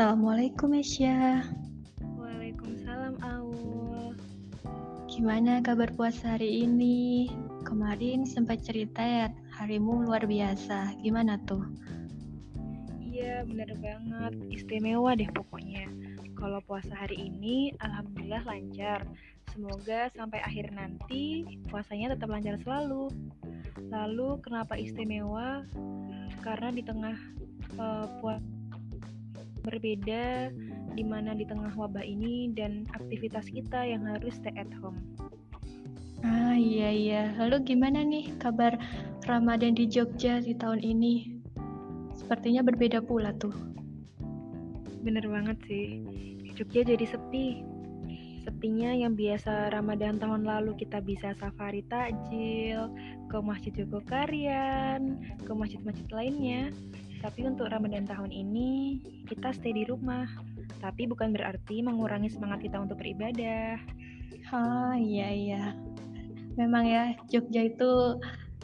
Assalamualaikum Esya. Waalaikumsalam Aul. Gimana kabar puasa hari ini? Kemarin sempat cerita ya, harimu luar biasa. Gimana tuh? Iya, bener banget. Istimewa deh pokoknya. Kalau puasa hari ini, alhamdulillah lancar. Semoga sampai akhir nanti puasanya tetap lancar selalu. Lalu kenapa istimewa? Karena di tengah uh, puasa berbeda di mana di tengah wabah ini dan aktivitas kita yang harus stay at home. Ah iya iya. Lalu gimana nih kabar Ramadan di Jogja di tahun ini? Sepertinya berbeda pula tuh. Bener banget sih. Jogja jadi sepi. Sepinya yang biasa Ramadan tahun lalu kita bisa safari takjil, ke Masjid Jogokarian, ke masjid-masjid lainnya. Tapi untuk Ramadan tahun ini kita stay di rumah. Tapi bukan berarti mengurangi semangat kita untuk beribadah. Ah iya iya. Memang ya Jogja itu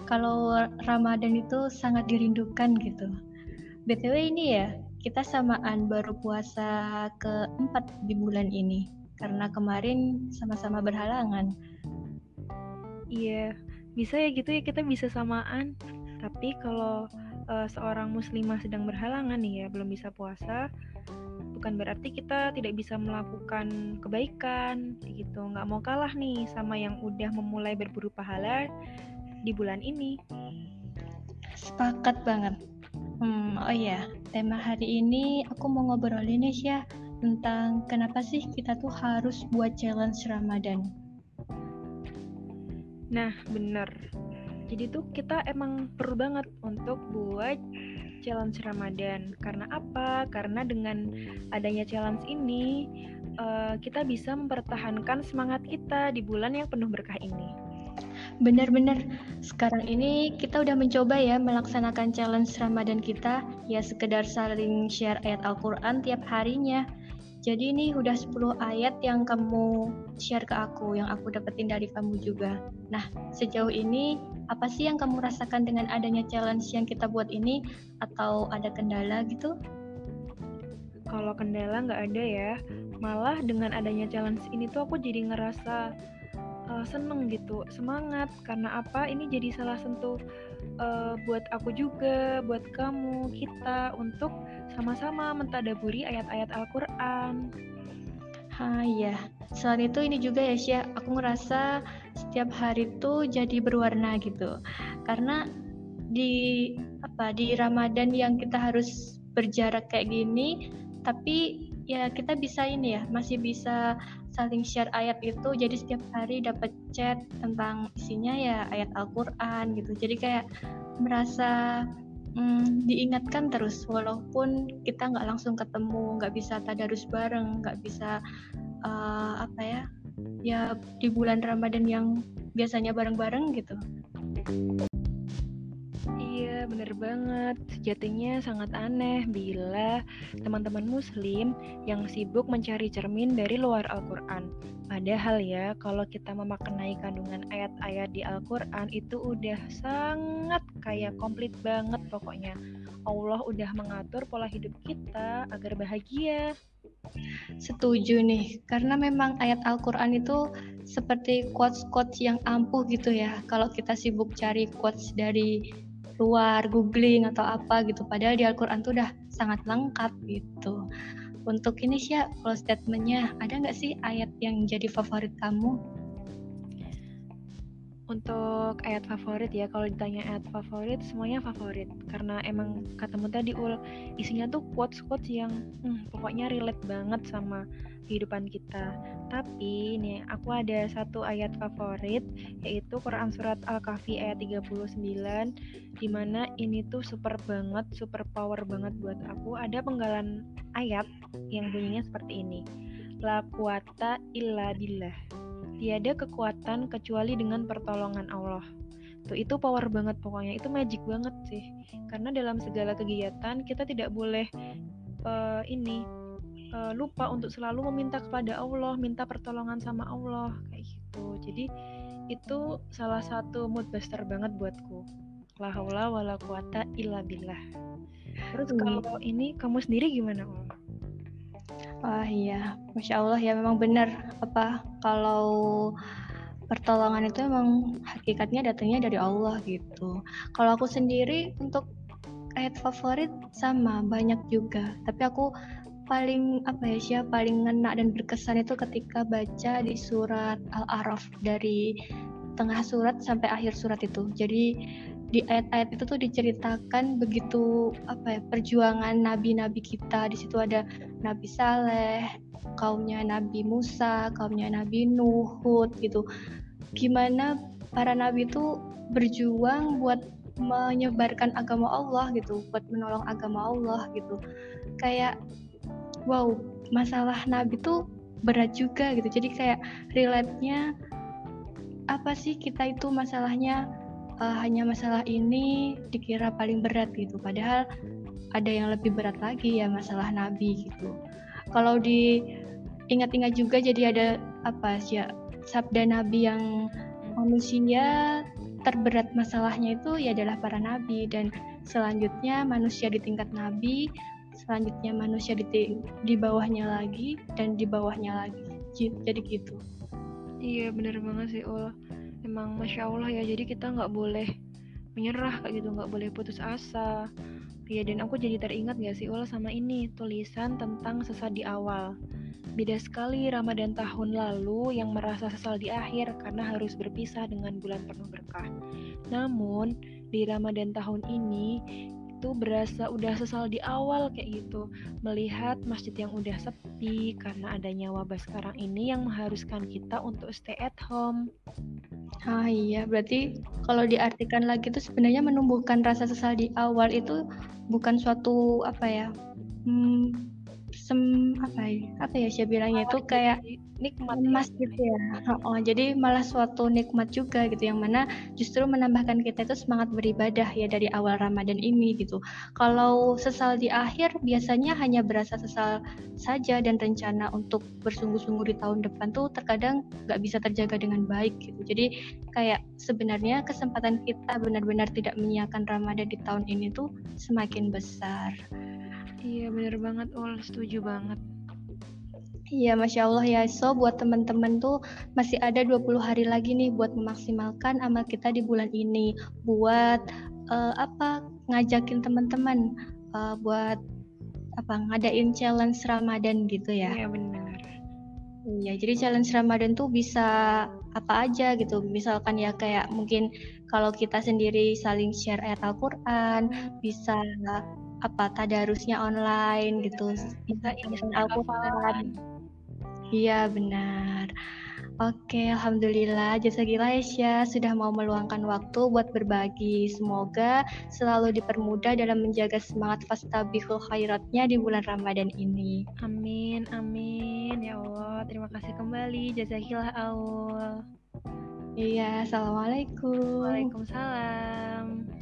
kalau Ramadan itu sangat dirindukan gitu. BTW ini ya, kita samaan baru puasa keempat di bulan ini. Karena kemarin sama-sama berhalangan. Iya, bisa ya gitu ya kita bisa samaan. Tapi kalau uh, seorang muslimah sedang berhalangan nih ya belum bisa puasa. Bukan berarti kita tidak bisa melakukan kebaikan gitu. Nggak mau kalah nih sama yang udah memulai berburu pahala di bulan ini. Sepakat banget. Hmm, oh ya tema hari ini aku mau ngobrolin ya tentang kenapa sih kita tuh harus buat challenge Ramadan. Nah bener jadi tuh kita emang perlu banget untuk buat challenge Ramadan. Karena apa? Karena dengan adanya challenge ini uh, kita bisa mempertahankan semangat kita di bulan yang penuh berkah ini. Benar-benar. Sekarang ini kita udah mencoba ya melaksanakan challenge Ramadan kita ya sekedar saling share ayat Al-Qur'an tiap harinya. Jadi ini udah 10 ayat yang kamu share ke aku, yang aku dapetin dari kamu juga. Nah, sejauh ini apa sih yang kamu rasakan dengan adanya challenge yang kita buat ini? Atau ada kendala gitu? Kalau kendala nggak ada ya, malah dengan adanya challenge ini tuh aku jadi ngerasa uh, seneng gitu, semangat. Karena apa? Ini jadi salah satu uh, buat aku juga, buat kamu, kita untuk sama-sama mentadaburi ayat-ayat Al-Quran. Ha ya, selain itu ini juga ya Syah, aku ngerasa setiap hari tuh jadi berwarna gitu. Karena di apa di Ramadan yang kita harus berjarak kayak gini, tapi ya kita bisa ini ya, masih bisa saling share ayat itu. Jadi setiap hari dapat chat tentang isinya ya ayat Al-Qur'an gitu. Jadi kayak merasa hmm, diingatkan terus walaupun kita nggak langsung ketemu nggak bisa tadarus bareng nggak bisa uh, apa ya ya di bulan Ramadan yang biasanya bareng-bareng gitu bener banget. Sejatinya sangat aneh bila teman-teman muslim yang sibuk mencari cermin dari luar Al-Quran. Padahal ya, kalau kita memaknai kandungan ayat-ayat di Al-Quran itu udah sangat kayak komplit banget pokoknya. Allah udah mengatur pola hidup kita agar bahagia. Setuju nih, karena memang ayat Al-Quran itu seperti quotes-quotes yang ampuh gitu ya. Kalau kita sibuk cari quotes dari luar googling atau apa gitu. Padahal di Al-Quran tuh udah sangat lengkap gitu. Untuk ini sih kalau statementnya ada nggak sih ayat yang jadi favorit kamu untuk ayat favorit ya kalau ditanya ayat favorit semuanya favorit. Karena emang katamu tadi ul isinya tuh quotes quotes yang hmm, pokoknya relate banget sama kehidupan kita. Tapi nih aku ada satu ayat favorit yaitu Quran surat Al-Kahfi ayat 39 di mana ini tuh super banget super power banget buat aku. Ada penggalan ayat yang bunyinya seperti ini. La quwata illa billah tiada kekuatan kecuali dengan pertolongan Allah. Tuh itu power banget pokoknya, itu magic banget sih. Karena dalam segala kegiatan kita tidak boleh uh, ini uh, lupa untuk selalu meminta kepada Allah, minta pertolongan sama Allah kayak gitu. Jadi itu salah satu mood booster banget buatku. La haula wala quwata illa billah. Terus hmm. kalau ini kamu sendiri gimana, Om? Iya, masya Allah ya memang benar apa kalau pertolongan itu emang hakikatnya datangnya dari Allah gitu. Kalau aku sendiri untuk ayat favorit sama banyak juga, tapi aku paling apa ya sih paling ngena dan berkesan itu ketika baca di surat Al-Araf dari tengah surat sampai akhir surat itu. Jadi di ayat-ayat itu tuh diceritakan begitu apa ya perjuangan nabi-nabi kita. Di situ ada Nabi Saleh, kaumnya Nabi Musa, kaumnya Nabi Nuh, gitu. Gimana para nabi itu berjuang buat menyebarkan agama Allah gitu, buat menolong agama Allah gitu. Kayak wow, masalah nabi tuh berat juga gitu. Jadi kayak relate-nya apa sih kita itu masalahnya uh, hanya masalah ini dikira paling berat gitu. Padahal ada yang lebih berat lagi ya masalah nabi gitu. Kalau di ingat-ingat juga jadi ada apa sih ya sabda nabi yang manusia terberat masalahnya itu ya adalah para nabi. Dan selanjutnya manusia di tingkat nabi selanjutnya manusia di di bawahnya lagi dan di bawahnya lagi. Jadi gitu. Iya bener banget sih Ul Emang Masya Allah ya jadi kita nggak boleh menyerah kayak gitu. Nggak boleh putus asa. Iya dan aku jadi teringat gak sih Ul sama ini tulisan tentang sesat di awal. Beda sekali Ramadan tahun lalu yang merasa sesal di akhir karena harus berpisah dengan bulan penuh berkah. Namun, di Ramadan tahun ini itu berasa udah sesal di awal kayak gitu melihat masjid yang udah sepi karena adanya wabah sekarang ini yang mengharuskan kita untuk stay at home. Ah iya, berarti kalau diartikan lagi itu sebenarnya menumbuhkan rasa sesal di awal itu bukan suatu apa ya? Hmm, sem apa ya apa ya saya bilangnya itu kayak nikmat emas ya. gitu ya. Oh, jadi malah suatu nikmat juga gitu yang mana justru menambahkan kita itu semangat beribadah ya dari awal Ramadan ini gitu. Kalau sesal di akhir biasanya hanya berasa sesal saja dan rencana untuk bersungguh-sungguh di tahun depan tuh terkadang nggak bisa terjaga dengan baik gitu. Jadi kayak sebenarnya kesempatan kita benar-benar tidak menyiapkan Ramadan di tahun ini tuh semakin besar Iya bener banget Ul, setuju banget. Iya, Masya Allah ya. So, buat teman-teman tuh masih ada 20 hari lagi nih buat memaksimalkan amal kita di bulan ini. Buat uh, apa ngajakin teman-teman uh, buat apa ngadain challenge Ramadan gitu ya. Iya benar. Iya, jadi challenge Ramadan tuh bisa apa aja gitu. Misalkan ya kayak mungkin kalau kita sendiri saling share ayat Al-Qur'an, bisa apa tadarusnya online gitu bisa ingin Al-Quran iya benar Oke, Alhamdulillah jasa gila ya sudah mau meluangkan waktu buat berbagi. Semoga selalu dipermudah dalam menjaga semangat fastabihul khairatnya di bulan Ramadan ini. Amin, amin. Ya Allah, terima kasih kembali. Jazakillah Allah. Iya, Assalamualaikum. Waalaikumsalam.